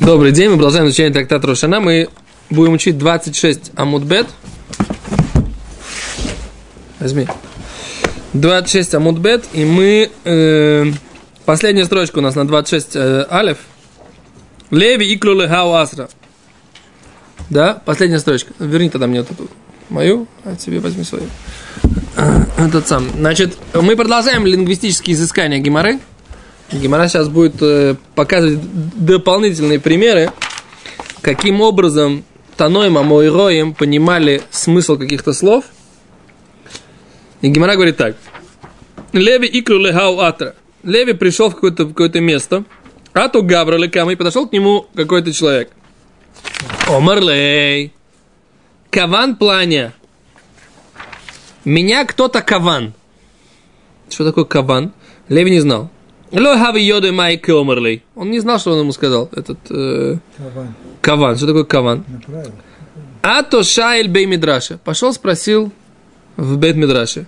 Добрый день, мы продолжаем изучение трактата Рошана. Мы будем учить 26 Амудбет. Возьми. 26 Амудбет, и мы... Э, последняя строчка у нас на 26 э, Алев. Леви иклу лехау асра. Да, последняя строчка. Верни тогда мне вот эту мою, а тебе возьми свою. Э, этот сам. Значит, мы продолжаем лингвистические изыскания Гимары. Гимара сейчас будет э, показывать дополнительные примеры, каким образом Таноем, Амойроем понимали смысл каких-то слов. И Гимара говорит так. Леви икру лехау атра. Леви пришел в какое-то, в какое-то место, а то Гавра лекам, и подошел к нему какой-то человек. Омарлей. Каван планя. Меня кто-то каван. Что такое каван? Леви не знал. Ло хави йоды май омерлей. Он не знал, что он ему сказал. Этот э, каван. каван. Что такое каван? А то шайль бей мидраша. Пошел, спросил в бейт мидраше.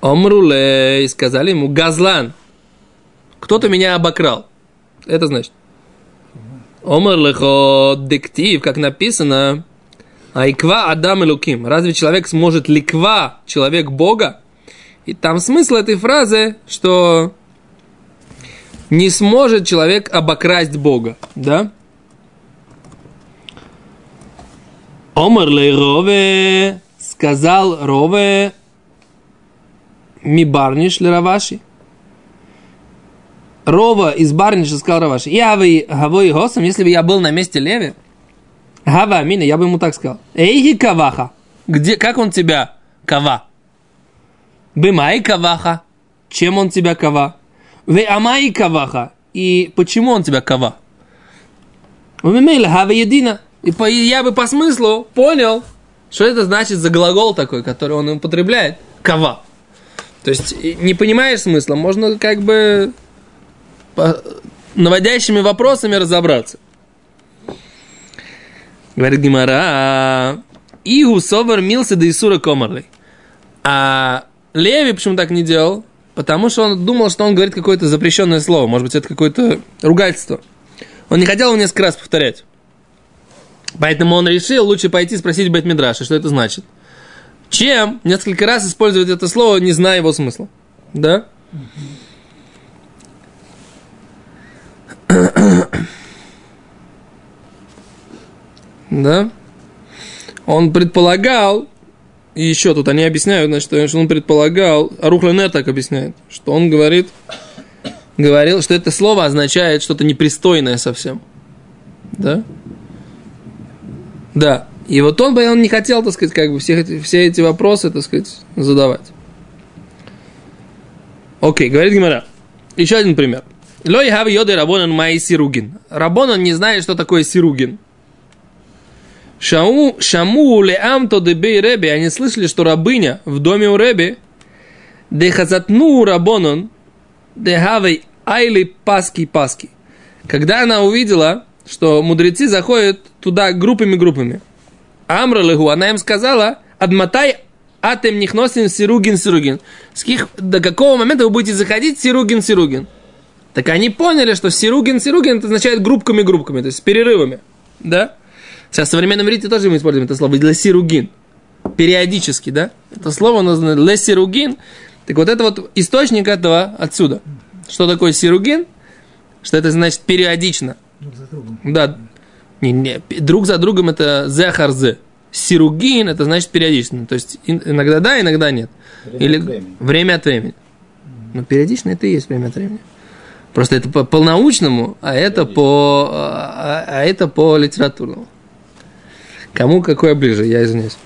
Омрулей. Сказали ему, газлан. Кто-то меня обокрал. Это значит. Омрлехо дектив, как написано. Айква Адам и Луким. Разве человек сможет ликва, человек Бога? И там смысл этой фразы, что не сможет человек обокрасть Бога, да? Омар Рове сказал Рове ми барниш ли Раваши. Рова из Барниша сказал Раваши. Я вы гавой госом, если бы я был на месте Леви, Гава Амина, я бы ему так сказал. Эйхи каваха. Где, как он тебя кава? Бымай каваха. Чем он тебя кава? Ве амай каваха. И почему он тебя кава? Умимейла хава едина. И по, я бы по смыслу понял, что это значит за глагол такой, который он употребляет. Кава. То есть, не понимаешь смысла, можно как бы по наводящими вопросами разобраться. Говорит Гимара, Игу совар мился до Исура комарлей. А Леви почему так не делал? Потому что он думал, что он говорит какое-то запрещенное слово. Может быть, это какое-то ругательство. Он не хотел его несколько раз повторять. Поэтому он решил лучше пойти спросить Бет Мидраша, что это значит. Чем несколько раз использовать это слово, не зная его смысла. Да? да? Он предполагал, и еще тут они объясняют, значит, что он предполагал, а Рухленер так объясняет, что он говорит, говорил, что это слово означает что-то непристойное совсем. Да? Да. И вот он, он не хотел, так сказать, как бы все, эти, все эти вопросы, так сказать, задавать. Окей, говорит Гимара. Еще один пример. Лой хав йоды рабонан май сиругин. Рабонан не знает, что такое сиругин. Шаму, шаму леамто дебей реби, они слышали, что рабыня в доме у реби, де хазатну рабонон, де хавей айли паски паски. Когда она увидела, что мудрецы заходят туда группами-группами. Амра легу, она им сказала, адматай атем нихносин сиругин сиругин. С каких, до какого момента вы будете заходить сиругин сиругин? Так они поняли, что сиругин сиругин это означает группками-группками, то есть с перерывами. Да? Сейчас в современном иврите тоже мы используем это слово лесиругин. Периодически, да? Это слово названо лесиругин. Так вот это вот источник этого отсюда. Что такое сиругин? Что это значит периодично. Друг за другом. Да. Не, не, друг за другом это зехарзе. Сиругин это значит периодично. То есть иногда да, иногда нет. Время Или от времени. время от времени. Но периодично это и есть время от времени. Просто это по полнаучному, а это по, а, а это по литературному. Кому какое ближе, я извиняюсь.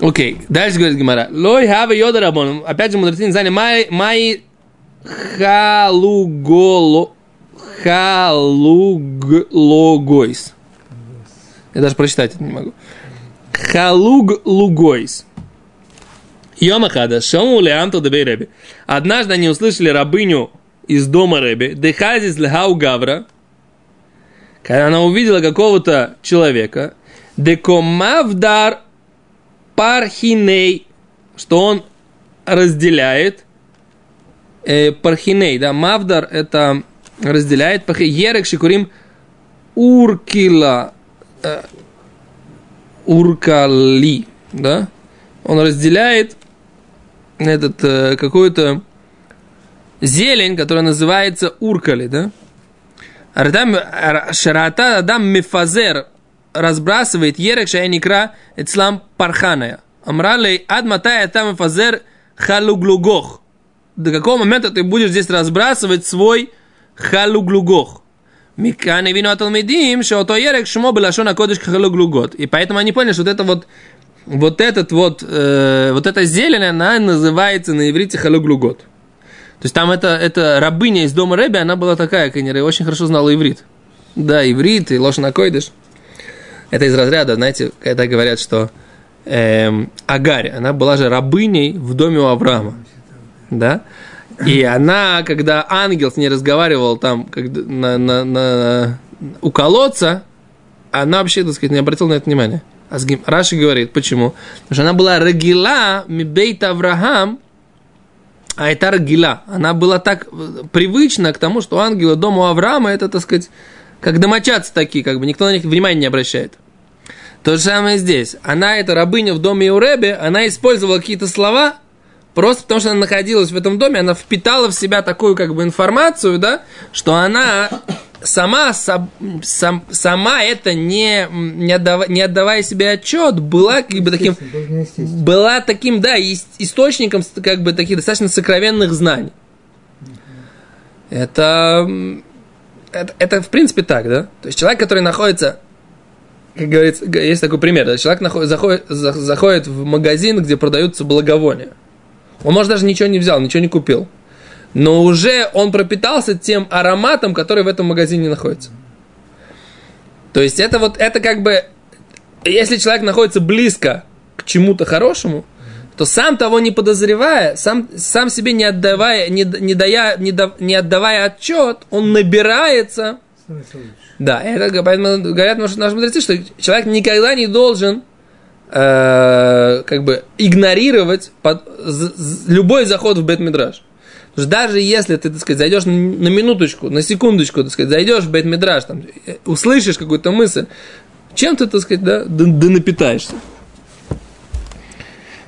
Окей, дальше говорит Гимара. Лой хава йода рабон. Опять же, мудрецы не знали, май, май халуголо, халуглогойс. Я даже прочитать это не могу. Халуг лугойс. Йомахада, шому леамто дебей реби. Однажды они услышали рабыню из дома Реби, дехазис лехау гавра, когда она увидела какого-то человека, Декомавдар пархиней, что он разделяет э, пархиней, да, мавдар это разделяет, ерек шикурим уркила, э, уркали, да? Он разделяет этот э, какую-то зелень, которая называется уркали, да? Шарата Адам Мифазер разбрасывает Ерек Шайникра Эцлам Парханая. Амралей Адматая там Мифазер Халуглугох. До какого момента ты будешь здесь разбрасывать свой Халуглугох? Миканы вину аталмедим, что то ерек шмо шона кодыш халуглугот. И поэтому они поняли, что вот это вот вот этот вот, э, вот эта зелень, она называется на иврите халуглугот. То есть там это, это рабыня из дома Рэби, она была такая, конечно, очень хорошо знала иврит. Да, иврит и ложь на койдыш. Это из разряда, знаете, когда говорят, что эм, Агарь, она была же рабыней в доме у Авраама. Да? И она, когда ангел с ней разговаривал там как, на, на, на, у колодца, она вообще, так сказать, не обратила на это внимания. Раши говорит, почему? Потому что она была рагила мибейт Авраам, а это рагила. Она была так э, привычна к тому, что ангелы дома Авраама, это, так сказать, как домочадцы такие, как бы никто на них внимания не обращает. То же самое здесь. Она, эта рабыня в доме Иуребе, она использовала какие-то слова, просто потому что она находилась в этом доме, она впитала в себя такую как бы информацию, да, что она сама, сам, сам, сама это не, не, отдавая, не отдавая себе отчет, была как бы таким, была таким, да, источником как бы таких достаточно сокровенных знаний. Это, это, это в принципе так, да? То есть человек, который находится, как говорится, есть такой пример, да? человек находит, заходит, заходит в магазин, где продаются благовония. Он, может, даже ничего не взял, ничего не купил но уже он пропитался тем ароматом, который в этом магазине находится. То есть это вот, это как бы, если человек находится близко к чему-то хорошему, то сам того не подозревая, сам, сам себе не отдавая, не, не, дая, не, да, не отдавая отчет, он набирается. Да, это поэтому говорят наши, мудрецы, что человек никогда не должен э, как бы игнорировать под, з, любой заход в Бет-Мидраж. Даже если ты, так сказать, зайдешь на, минуточку, на секундочку, так сказать, зайдешь в бейт-мидраж, там, услышишь какую-то мысль, чем ты, так сказать, да, да, да напитаешься.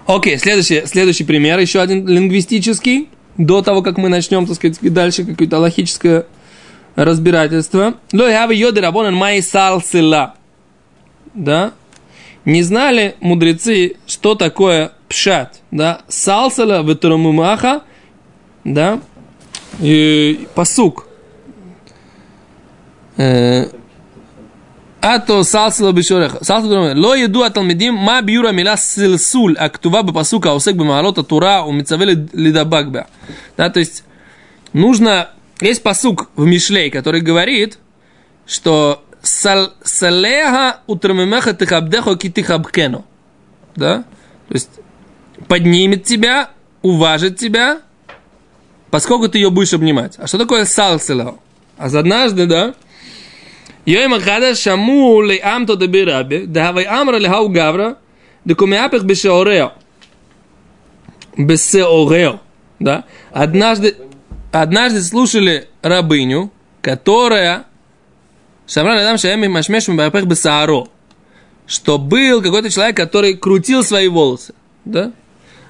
Окей, следующий, следующий пример, еще один лингвистический, до того, как мы начнем, так сказать, дальше какое-то логическое разбирательство. Ло йоды рабонан май салсила. Да? Не знали мудрецы, что такое пшат, да? Салсала ветрамумаха – да, и а то салсила бешорех. Салсила Ло еду аталмедим ма бьюра мила силсуль, а ктува бы пасука усек бы малота тура у мицавели лидабагбе. Да, то есть нужно... Есть посук в Мишлей, который говорит, что салеха утрамемеха тихабдехо китихабкену. Да? То есть поднимет тебя, уважит тебя, поскольку ты ее будешь обнимать. А что такое салсила? А за однажды, да, Йоим Ахада Шаму ле амто де бирабе, да хавай амра ле хау гавра, да кумеапех бешеорео. Бесеорео. Да? Однажды, однажды слушали рабыню, которая Шамран Адам Шаэми Машмеш Мбапех Бесааро, что был какой-то человек, который крутил свои волосы. Да?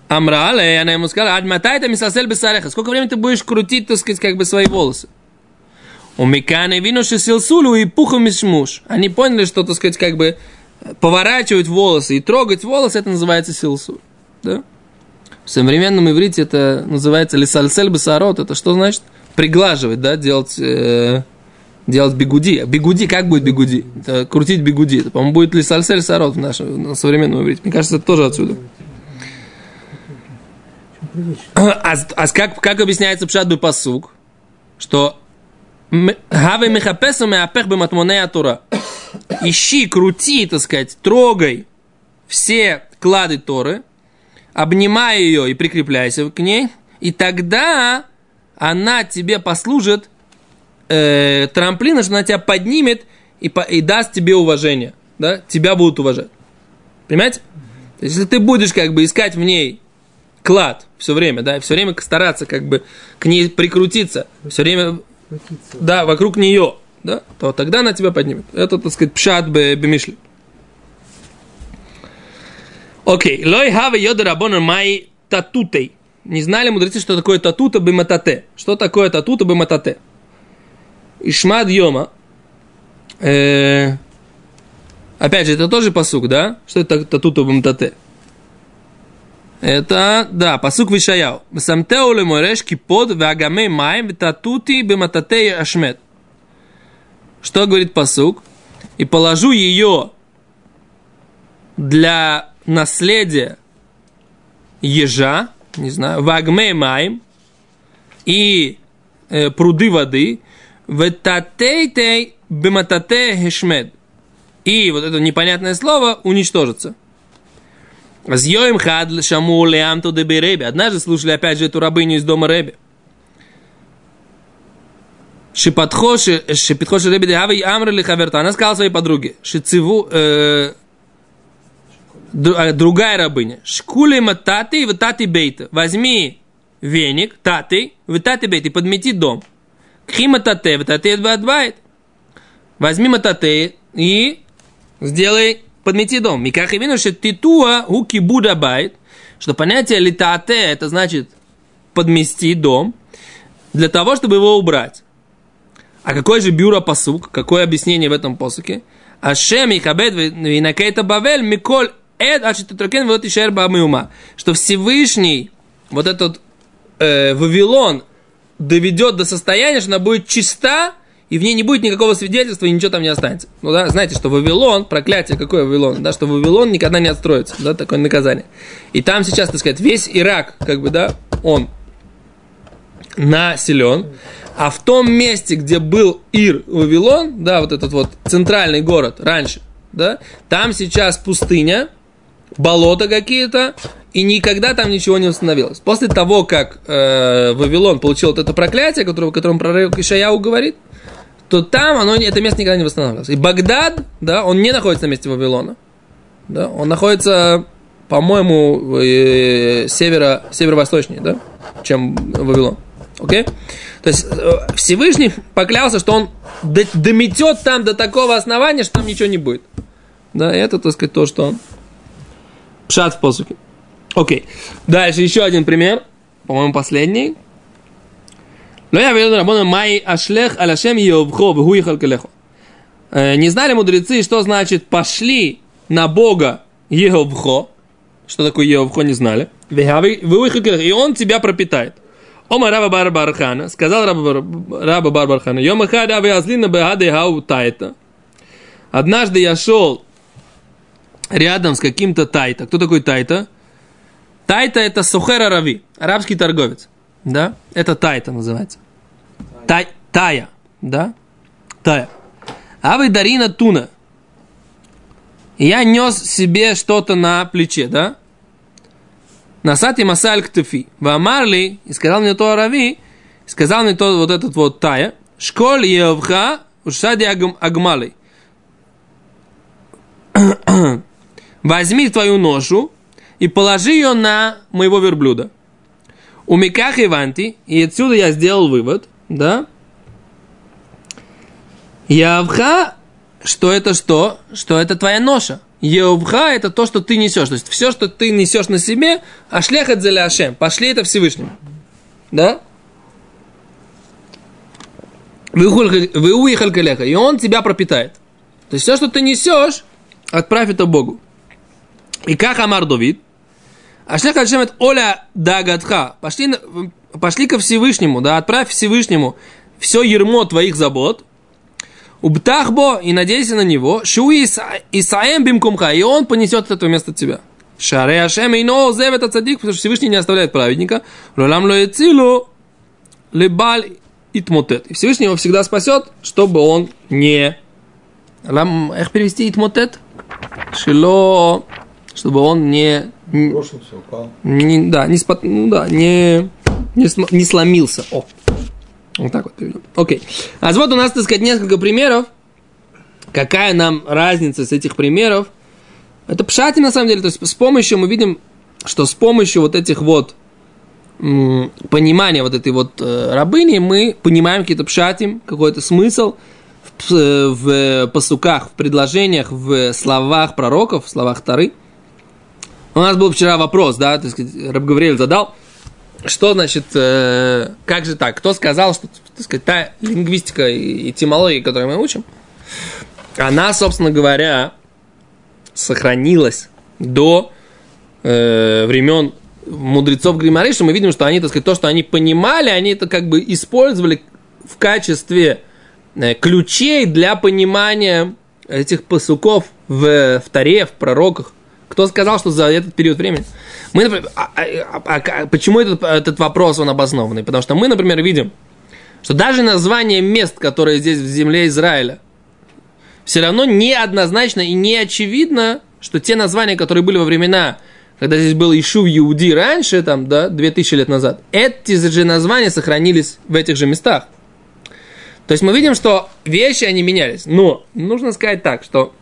Амрале, и она ему сказала, адматай это мисасель бесареха. Сколько времени ты будешь крутить, так сказать, как бы свои волосы? У Миканы вину силсулю и пухом мишмуш. Они поняли, что, так сказать, как бы поворачивать волосы и трогать волосы, это называется силсуль. Да? В современном иврите это называется лисальсель бесарот. Это что значит? Приглаживать, да, делать, э, делать бигуди. Бигуди, как будет бигуди? Это крутить бигуди. Это, по-моему, будет лисальсель сарот в нашем на современном иврите. Мне кажется, это тоже отсюда. А, а как, как объясняется пшат посук, что Хаве мехапесу меапех бематмонея Тора. Ищи, крути, так сказать, трогай все клады Торы, обнимай ее и прикрепляйся к ней, и тогда она тебе послужит э, трамплином, что она тебя поднимет и, по, и даст тебе уважение. Да? Тебя будут уважать. Понимаете? Если ты будешь как бы искать в ней клад все время, да, все время стараться как бы к ней прикрутиться, все время, да, вокруг нее, да, то тогда она тебя поднимет. Это, так сказать, пшат бемишли. Окей. Лой хавы йода май татутей. Не знали мудрецы, что такое татута бематате. Что такое татута бематате? Ишмад йома. Э, опять же, это тоже посук, да? Что это татута бематате? Это, да, посук Вишаяу. Самтеу ле мореш кипод вагаме маем татути бематате ашмет. Что говорит посук? И положу ее для наследия ежа, не знаю, вагме маем и э, пруды воды, в татейтей бематате хешмед. И вот это непонятное слово уничтожится. Зьоим хад шаму леамту деби реби. Однажды слушали опять же эту рабыню из дома Реби. Шипатхоши, шипатхоши Реби Деhavi Амрли Хаверта. Она сказала своей подруге, Шициву, э, другая рабыня. Шкули матати в тати бейта. Возьми веник, тати, в тати бейта, и подмети дом. Кхима тате, тати адбайт. Возьми матате и сделай подмети дом. Миках и что титуа уки буда байт, что понятие литате это значит подмести дом для того, чтобы его убрать. А какой же бюро посук? Какое объяснение в этом посуке? Ашем и хабет винакейта бавель миколь эд ачитутрокен вот и ума. Что Всевышний, вот этот э, Вавилон, доведет до состояния, что она будет чиста, и в ней не будет никакого свидетельства, и ничего там не останется. Ну да, знаете, что Вавилон, проклятие какое Вавилон, да, что Вавилон никогда не отстроится, да, такое наказание. И там сейчас, так сказать, весь Ирак, как бы, да, он населен, а в том месте, где был Ир Вавилон, да, вот этот вот центральный город раньше, да, там сейчас пустыня, болота какие-то, и никогда там ничего не установилось. После того, как э, Вавилон получил вот это проклятие, которое, о котором пророк Ишаяу говорит, то там оно, это место никогда не восстанавливалось. И Багдад, да, он не находится на месте Вавилона. Да, он находится, по-моему, э, северо, северо-восточнее, да, чем Вавилон. Окей? То есть э, Всевышний поклялся, что он дометет там до такого основания, что там ничего не будет. Да, это, так сказать, то, что он пшат в посуке. Окей. Дальше еще один пример, по-моему, последний. Но я веду рабона май ашлех аляшем йовхо вгуихал калехо. Э, не знали мудрецы, что значит пошли на Бога Еховхо. Что такое Еховхо, не знали. И он тебя пропитает. Ома раба бар бархана, сказал раба, раба бар бархана, йома хада вязлина бегаде хау тайта. Однажды я шел рядом с каким-то тайта. Кто такой тайта? Тайта это сухер арави, арабский торговец. Да? Это тайта называется. Тай, тая. Да? Тая. А вы Дарина Туна. Я нес себе что-то на плече, да? Насати масаль ктефи. Вамарли, и сказал мне то Арави, сказал мне то вот этот вот тая, школь евха ушади агмали. Возьми твою ношу и положи ее на моего верблюда. У Миках Иванти, и отсюда я сделал вывод, да? Явха, что это что? Что это твоя ноша. Еувха – это то, что ты несешь. То есть все, что ты несешь на себе, а шлех это за Ашем. Пошли это Всевышнему. Да? Вы уехали калеха, и он тебя пропитает. То есть все, что ты несешь, отправь это Богу. И как Амар Давид, Ашлех Ашем это Оля Дагадха. Пошли, пошли ко Всевышнему, да, отправь Всевышнему все ермо твоих забот. Убтахбо и надейся на него. Шуи Исаем бимкумха, и он понесет это вместо тебя. Шаре Ашем и но зев это цадик, потому что Всевышний не оставляет праведника. Ролам ло яцилу лебаль итмотет. И Всевышний его всегда спасет, чтобы он не... Лам, их перевести итмотет? Шило чтобы он не... Упал. Не, да, не, спот, ну, да, не, не, не сломился. О, вот так вот переведем. Окей. А вот у нас, так сказать, несколько примеров. Какая нам разница с этих примеров? Это пшати, на самом деле. То есть с помощью, мы видим, что с помощью вот этих вот понимания вот этой вот э, рабыни мы понимаем какие-то пшатим, какой-то смысл в, э, в посуках, в предложениях, в словах пророков, в словах Тары. У нас был вчера вопрос, да, так сказать, Раб Гавриэль задал, что значит, э, как же так, кто сказал, что, так сказать, та лингвистика и этимология, которую мы учим, она, собственно говоря, сохранилась до э, времен мудрецов Гримары, что мы видим, что они, так сказать, то, что они понимали, они это как бы использовали в качестве э, ключей для понимания этих посуков в, в Таре, в пророках. Кто сказал, что за этот период времени? Мы, например, а, а, а, а, почему этот, этот вопрос он обоснованный? Потому что мы, например, видим, что даже название мест, которые здесь в земле Израиля, все равно неоднозначно и не очевидно, что те названия, которые были во времена когда здесь был Ишу Иуди раньше, там, да, 2000 лет назад, эти же названия сохранились в этих же местах. То есть мы видим, что вещи, они менялись. Но нужно сказать так, что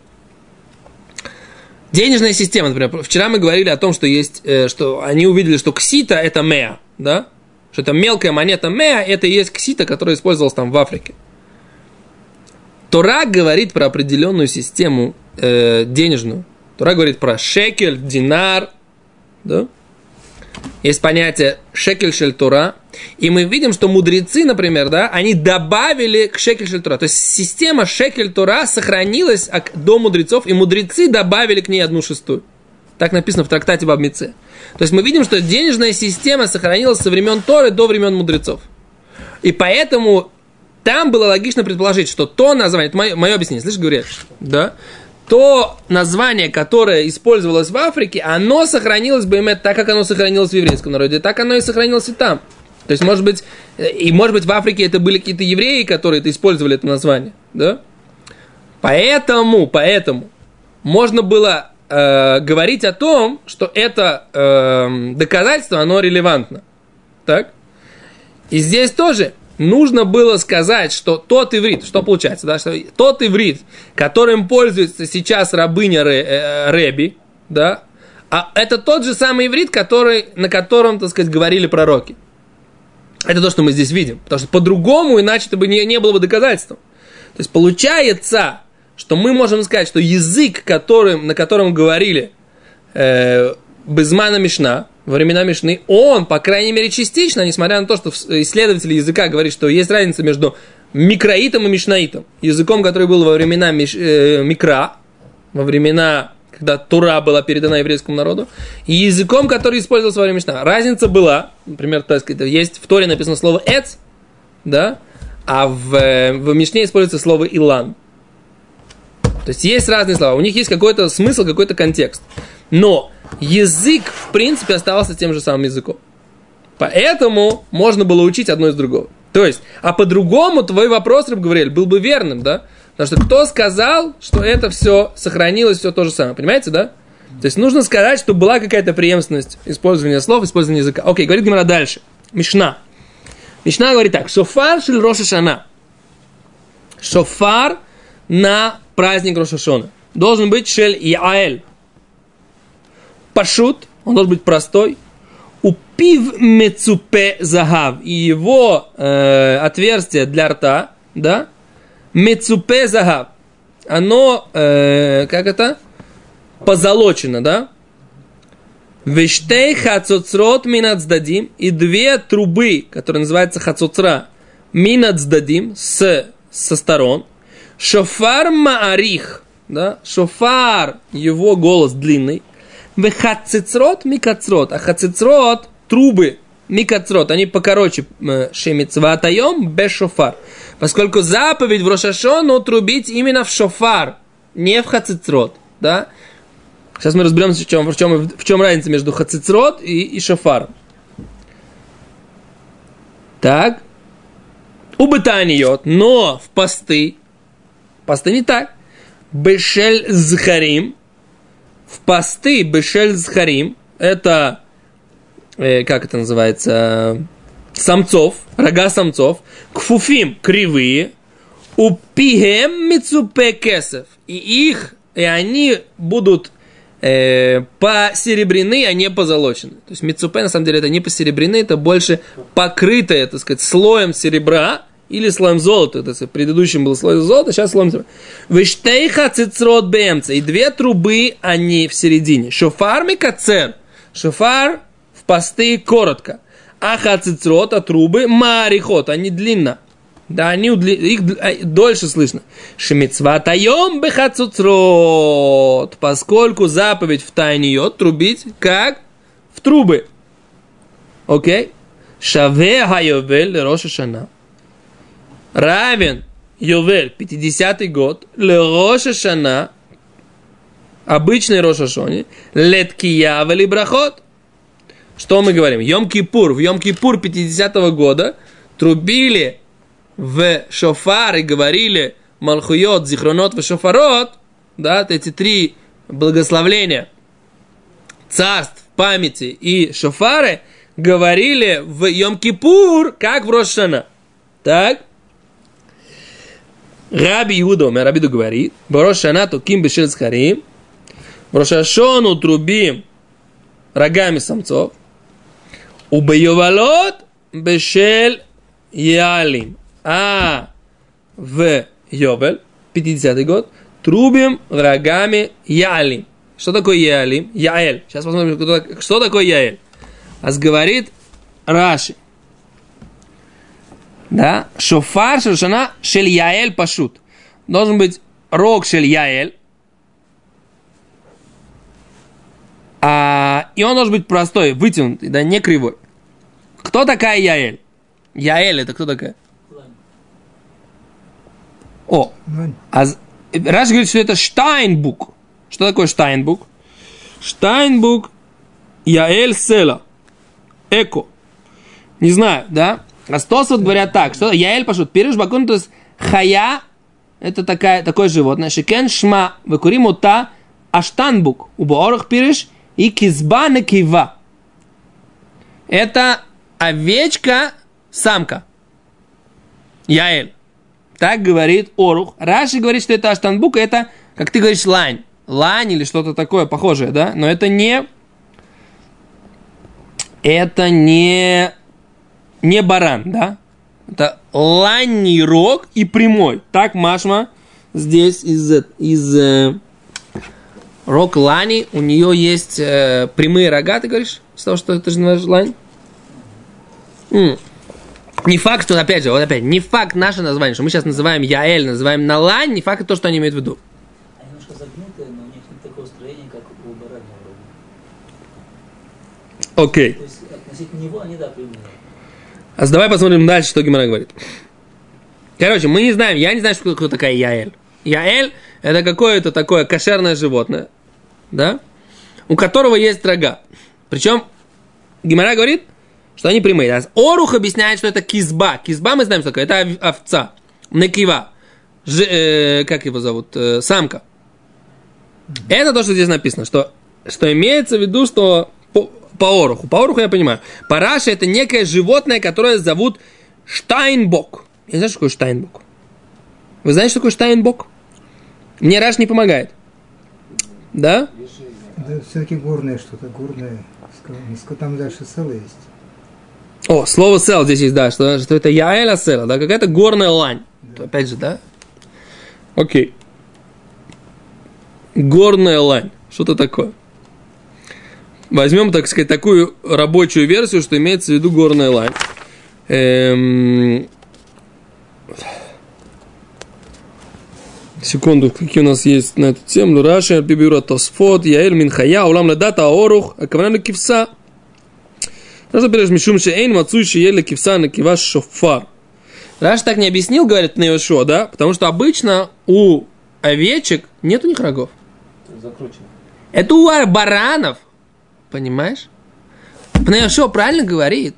денежная система, например, вчера мы говорили о том, что есть, э, что они увидели, что ксита это меа, да, что это мелкая монета меа, это и есть ксита, которая использовалась там в Африке. Тора говорит про определенную систему э, денежную. Тора говорит про шекель, динар, да? Есть понятие шекель шель Тора, и мы видим, что мудрецы, например, да, они добавили к шекель шель Тора. То есть система шекель Тора сохранилась до мудрецов, и мудрецы добавили к ней одну шестую. Так написано в трактате Бабмице. То есть мы видим, что денежная система сохранилась со времен Торы до времен мудрецов. И поэтому там было логично предположить, что то название, это мое, мое объяснение, слышишь, говорят, да, то название, которое использовалось в Африке, оно сохранилось бы именно так, как оно сохранилось в еврейском народе, так оно и сохранилось и там. То есть, может быть, и может быть в Африке это были какие-то евреи, которые это использовали это название, да? Поэтому, поэтому можно было э, говорить о том, что это э, доказательство, оно релевантно, так? И здесь тоже нужно было сказать, что тот иврит, что получается, да, что тот иврит, которым пользуется сейчас рабыня э, Реби, да, а это тот же самый иврит, который, на котором, так сказать, говорили пророки. Это то, что мы здесь видим. Потому что по-другому, иначе это бы не, не было бы доказательством. То есть получается, что мы можем сказать, что язык, которым, на котором говорили э, Безмана Мишна, во времена Мишны, он, по крайней мере, частично, несмотря на то, что исследователи языка говорят, что есть разница между микроитом и мишнаитом. Языком, который был во времена миш, э, микра, во времена, когда Тура была передана еврейскому народу, и языком, который использовался во время Мишна. Разница была, например, так сказать, есть в Торе написано слово «эц», да, а в, э, в Мишне используется слово «илан». То есть есть разные слова, у них есть какой-то смысл, какой-то контекст. Но язык, в принципе, оставался тем же самым языком. Поэтому можно было учить одно из другого. То есть, а по-другому твой вопрос, Раб Гавриэль, был бы верным, да? Потому что кто сказал, что это все сохранилось, все то же самое. Понимаете, да? То есть нужно сказать, что была какая-то преемственность использования слов, использования языка. Окей, говорит Гимара дальше. Мишна. Мишна говорит так. Шофар шель Рошашана. Шофар на праздник Рошашона. Должен быть шель Яэль пашут, он должен быть простой. У пив мецупе загав, и его э, отверстие для рта, да, мецупе загав, оно, э, как это, позолочено, да, Вештей хацоцрот минацдадим и две трубы, которые называются хацоцра, минацдадим с, со сторон. Шофар маарих, да, шофар, его голос длинный. Вехацицрот микацрот. А хацицрот трубы микацрот, они покороче э, шемицватаем без шофар. Поскольку заповедь в Рошашону трубить именно в шофар, не в хацицрот. Да? Сейчас мы разберемся, в чем, в чем, в чем разница между хацицрот и, и шофаром. Так. Убытаниот, но в посты. Посты не так. Бешель зхарим, в посты Бешель Зхарим, это, э, как это называется, самцов, рога самцов, кфуфим кривые, у пихем мицупе кесов, и их, и они будут э, посеребрены, а не позолочены. То есть мицупе, на самом деле, это не посеребрены, это больше покрытое, так сказать, слоем серебра, или слоем золота. То есть предыдущим был слой золота, сейчас слоем золота. Виштейха цицрот бемца. И две трубы, они в середине. Шофар микацер. Шофар в посты коротко. Аха цицрот, а трубы марихот, они длинно. Да, они удли... их э, дольше слышно. Шемицва таем бехацуцрот. Поскольку заповедь в тайне йод трубить как в трубы. Окей? Шаве хайовель Роша Шана. Равен Йовель, 50-й год, Роша Шана, обычный Роша Шони, Леткияв или Брахот. Что мы говорим? Йом-Кипур. В Йом-Кипур 50-го года трубили в шофар и говорили Малхуйот, Зихронот в шофарот, да, эти три благословления царств, памяти и шофары, говорили в Йом-Кипур, как в Рошана. Так? Раби Иуда, Раби Иуда говорит, в Рошана туким бешель схарим, в Рошашону трубим рогами самцов, у Бейовалот бешель ялим а в Йобель, 50-й год, трубим рогами Ялим. Что такое Ялим? Яэль. Сейчас посмотрим, что такое Яэль. А говорит Раши. Да? Шофар шашана шель Яэль пашут. Должен быть рог шель Яэль. А, и он должен быть простой, вытянутый, да, не кривой. Кто такая Яэль? Яэль это кто такая? О, а Раш говорит, что это Штайнбук. Что такое Штайнбук? Штайнбук Яэль Села. Эко. Не знаю, да? А Стосот говорят так, что Яэль пошут. Пириш бакун, то есть хая, это такая, такое животное. Шикен шма, выкурим ута, аштанбук. У боорах пириш и кизба на кива. Это овечка, самка. Яэль. Так говорит Орух. Раши говорит, что это Аштанбук, это, как ты говоришь, лань. Лань или что-то такое похожее, да? Но это не... Это не... Не баран, да? Это ланний рог и прямой. Так Машма здесь из... из э, рог лани, у нее есть э, прямые рога, ты говоришь? С того, что ты же называешь лань? М. Не факт, что, опять же, вот опять, не факт наше название, что мы сейчас называем Яэль, называем Налань, не факт то, что они имеют в виду. Они немножко загнутые, но у них не такое строение, как у бараньего рога. Окей. То есть относительно него они, да, прямые. А давай посмотрим дальше, что Гимара говорит. Короче, мы не знаем, я не знаю, что кто такая Яэль. Яэль – это какое-то такое кошерное животное, да, у которого есть рога. Причем Гимара говорит – что они прямые. А Орух объясняет, что это кизба. Кизба мы знаем, что такое. Это овца. Некива. Ж, э, как его зовут? Э, самка. Это то, что здесь написано, что, что имеется в виду, что по, оруху. По оруху я понимаю. Параша это некое животное, которое зовут Штайнбок. Я знаю, что такое Штайнбок. Вы знаете, что такое Штайнбок? Мне Раш не помогает. Да? Да, все-таки горное что-то, горное. Там дальше село есть. О, слово сел здесь есть, да, что, что это яэля села, да, какая-то горная лань. Да. Опять же, да? Окей. Горная лань. Что-то такое. Возьмем, так сказать, такую рабочую версию, что имеется в виду горная лань. Эм... Секунду, какие у нас есть на эту тему. Раши, Бибюра, Тосфот, Яэль, Минхая, Улам, Ладата, Орух, Акавана, Кивса. Раша берешь мишум шейн мацуй шиеле кивса на киваш шофар. Раш так не объяснил, говорит на Йошуа, да? Потому что обычно у овечек нет у них рогов. Закручено. Это у баранов. Понимаешь? Пнеошо правильно говорит.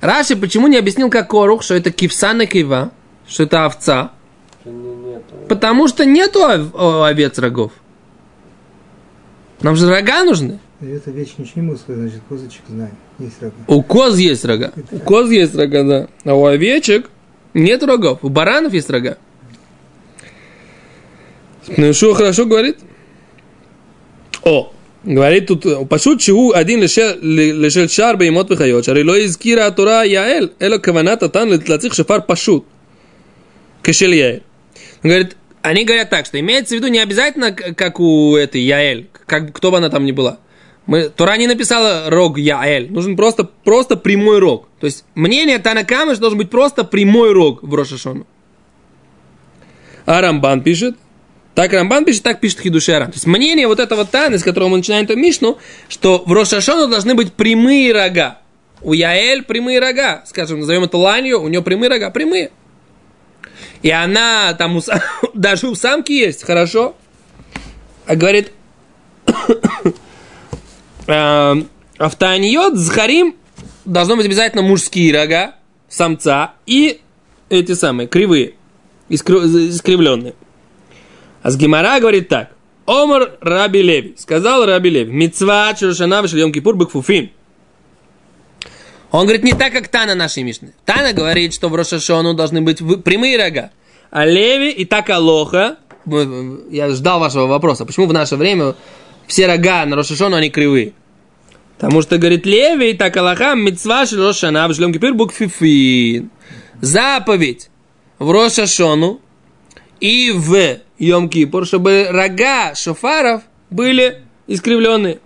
Раши почему не объяснил, как корух, что это кивса на кива, что это овца? Потому что нету овец рогов. Нам же рога нужны. Это вещь сказать, значит, козочек. Есть рога. У коз есть рога. У коз есть рога, да. А у овечек нет рогов. У баранов есть рога. Ну, что хорошо говорит? О, говорит тут, пошут чего один лишел шар беймот вихайот, шары ло изкира атура яэль, эло каванат атан лацих шафар пашут. Кашельяэль. Он говорит, они говорят так, что имеется в виду не обязательно, как у этой Яэль, как, кто бы она там ни была. Мы, Тура не написала рог Яэль, нужен просто, просто прямой рог. То есть мнение Танакамы, что должен быть просто прямой рог в Рошашону. А Рамбан пишет, так Рамбан пишет, так пишет Хидушара. То есть мнение вот этого Таны, с которого мы начинаем эту Мишну, что в Рошашону должны быть прямые рога. У Яэль прямые рога. Скажем, назовем это ланью, у нее прямые рога, прямые. И она там у даже у самки есть, хорошо. А говорит, эм, автоаниот с харим должно быть обязательно мужские рога, самца и эти самые, кривые, искр- искривленные. А с Гимара говорит так. Омар Раби Леви. Сказал Раби Леви. Мицва Чуршана Вишельем Кипур Бакфуфим. Он говорит не так, как Тана нашей Мишны. Тана говорит, что в Рошашону должны быть прямые рога. А Леви и так Алоха. Я ждал вашего вопроса. Почему в наше время все рога на Рошашону, они кривые? Потому что, говорит, Леви и так Аллаха, митцва шель Рошана, Вишельем Кипур Бакфуфин. Заповедь в Рошашону и в Йом Кипур, чтобы рога шофаров были искривленные.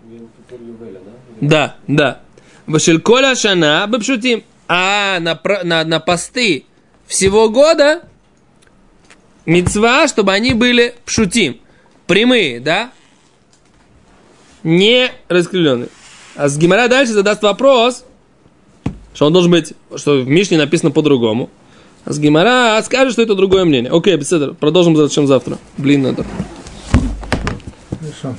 Да, да. Вашельколя шана бепшутим. А на, на, на посты всего года мецва, чтобы они были пшутим. Прямые, да? Не раскривленные. А с Гимара дальше задаст вопрос, что он должен быть, что в Мишне написано по-другому. С Гимара скажет, что это другое мнение. Окей, беседа. Продолжим зачем завтра. Блин, надо. Хорошо.